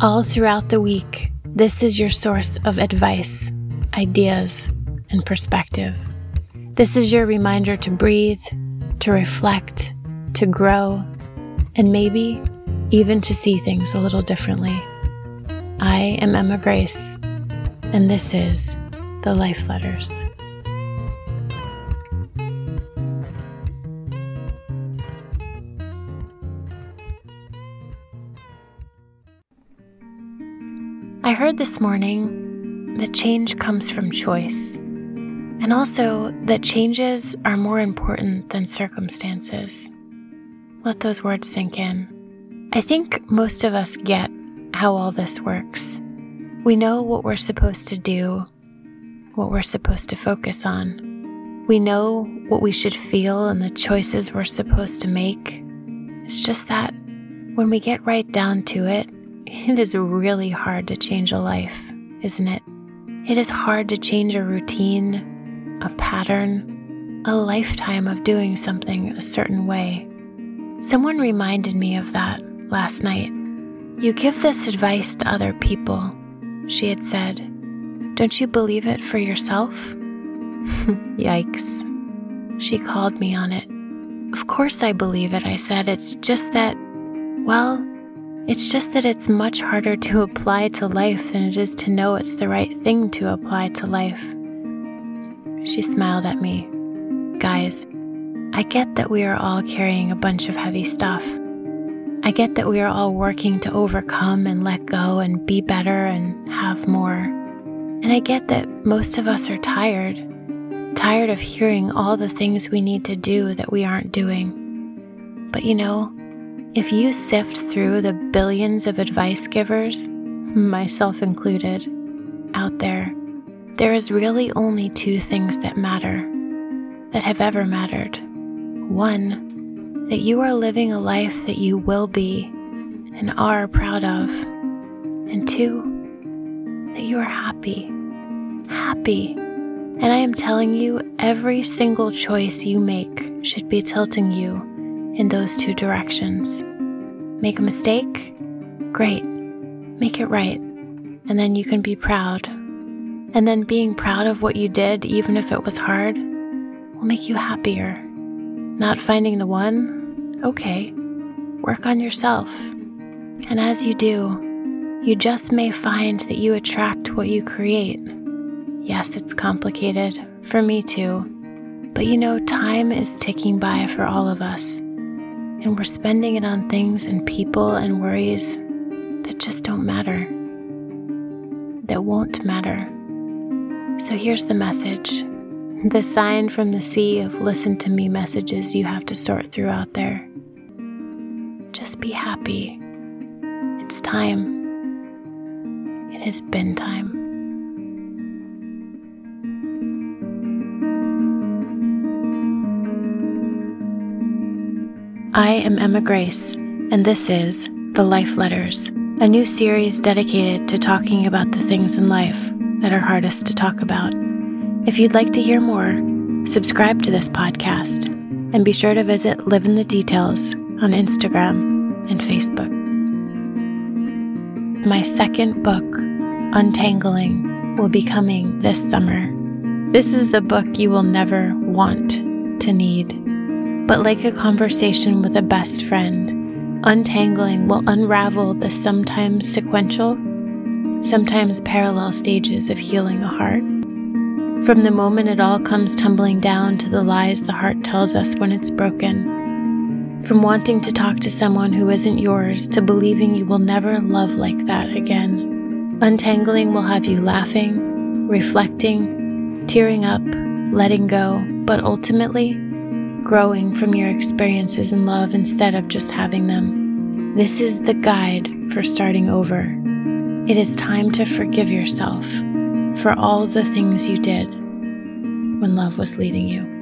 All throughout the week, this is your source of advice, ideas, and perspective. This is your reminder to breathe, to reflect, to grow, and maybe even to see things a little differently. I am Emma Grace, and this is The Life Letters. I heard this morning that change comes from choice, and also that changes are more important than circumstances. Let those words sink in. I think most of us get how all this works. We know what we're supposed to do, what we're supposed to focus on. We know what we should feel and the choices we're supposed to make. It's just that when we get right down to it, it is really hard to change a life, isn't it? It is hard to change a routine, a pattern, a lifetime of doing something a certain way. Someone reminded me of that last night. You give this advice to other people, she had said. Don't you believe it for yourself? Yikes. She called me on it. Of course I believe it, I said. It's just that, well, it's just that it's much harder to apply to life than it is to know it's the right thing to apply to life. She smiled at me. Guys, I get that we are all carrying a bunch of heavy stuff. I get that we are all working to overcome and let go and be better and have more. And I get that most of us are tired, tired of hearing all the things we need to do that we aren't doing. But you know, if you sift through the billions of advice givers, myself included, out there, there is really only two things that matter, that have ever mattered. One, that you are living a life that you will be and are proud of. And two, that you are happy. Happy. And I am telling you, every single choice you make should be tilting you in those two directions. Make a mistake? Great. Make it right. And then you can be proud. And then being proud of what you did, even if it was hard, will make you happier. Not finding the one? Okay. Work on yourself. And as you do, you just may find that you attract what you create. Yes, it's complicated. For me too. But you know, time is ticking by for all of us and we're spending it on things and people and worries that just don't matter, that won't matter. So here's the message the sign from the sea of listen to me messages you have to sort through out there. Just be happy. It's time. It has been time. I am Emma Grace, and this is The Life Letters, a new series dedicated to talking about the things in life that are hardest to talk about. If you'd like to hear more, subscribe to this podcast and be sure to visit Live in the Details on Instagram and Facebook. My second book, Untangling, will be coming this summer. This is the book you will never want to need but like a conversation with a best friend, untangling will unravel the sometimes sequential, sometimes parallel stages of healing a heart. From the moment it all comes tumbling down to the lies the heart tells us when it's broken. From wanting to talk to someone who isn't yours to believing you will never love like that again. Untangling will have you laughing, reflecting, tearing up, letting go, but ultimately, growing from your experiences in love instead of just having them. This is the guide for starting over. It is time to forgive yourself for all the things you did when love was leading you.